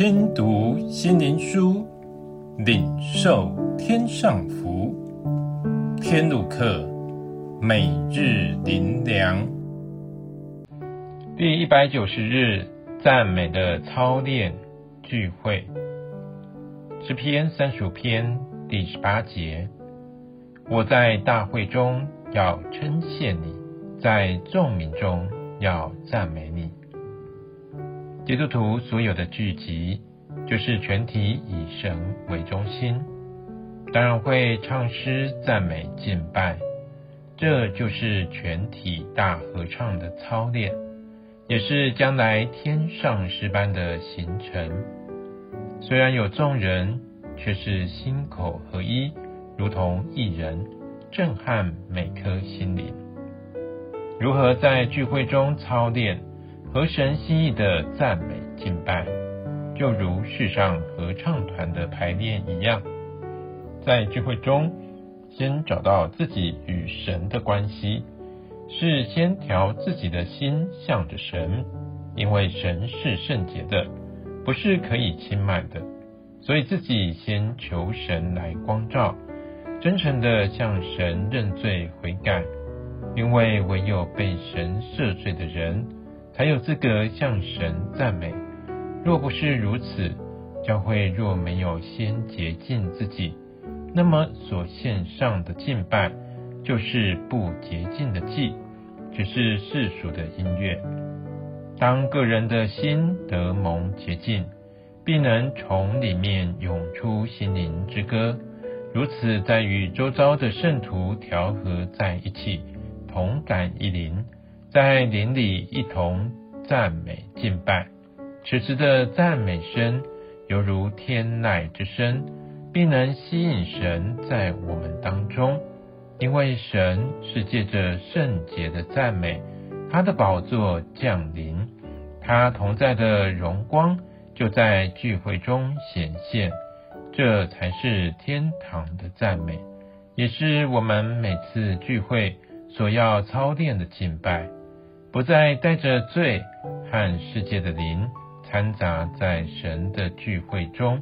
听读心灵书，领受天上福。天路客，每日灵粮，第一百九十日赞美的操练聚会，诗篇三十五篇第十八节。我在大会中要称谢你，在众民中要赞美你。基督徒所有的聚集，就是全体以神为中心，当然会唱诗赞美敬拜，这就是全体大合唱的操练，也是将来天上诗班的形成。虽然有众人，却是心口合一，如同一人，震撼每颗心灵。如何在聚会中操练？合神心意的赞美敬拜，就如世上合唱团的排练一样，在聚会中，先找到自己与神的关系，是先调自己的心向着神，因为神是圣洁的，不是可以轻慢的，所以自己先求神来光照，真诚的向神认罪悔改，因为唯有被神赦罪的人。才有资格向神赞美。若不是如此，教会若没有先洁净自己，那么所献上的敬拜就是不洁净的祭，只是世俗的音乐。当个人的心得蒙洁净，必能从里面涌出心灵之歌，如此在与周遭的圣徒调和在一起，同感一灵。在林里一同赞美敬拜，此时的赞美声犹如天籁之声，必能吸引神在我们当中，因为神是借着圣洁的赞美，他的宝座降临，他同在的荣光就在聚会中显现，这才是天堂的赞美，也是我们每次聚会所要操练的敬拜。不再带着罪和世界的灵掺杂在神的聚会中，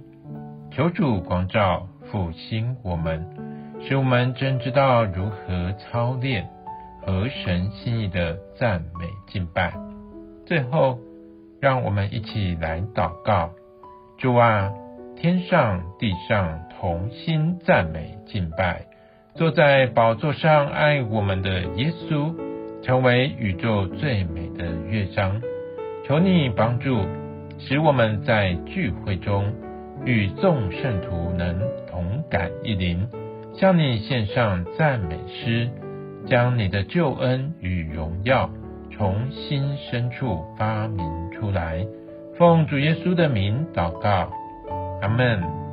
求主光照复兴我们，使我们真知道如何操练和神心意的赞美敬拜。最后，让我们一起来祷告：主啊，天上地上同心赞美敬拜，坐在宝座上爱我们的耶稣。成为宇宙最美的乐章，求你帮助，使我们在聚会中与众圣徒能同感一灵，向你献上赞美诗，将你的救恩与荣耀从心深处发明出来。奉主耶稣的名祷告，阿门。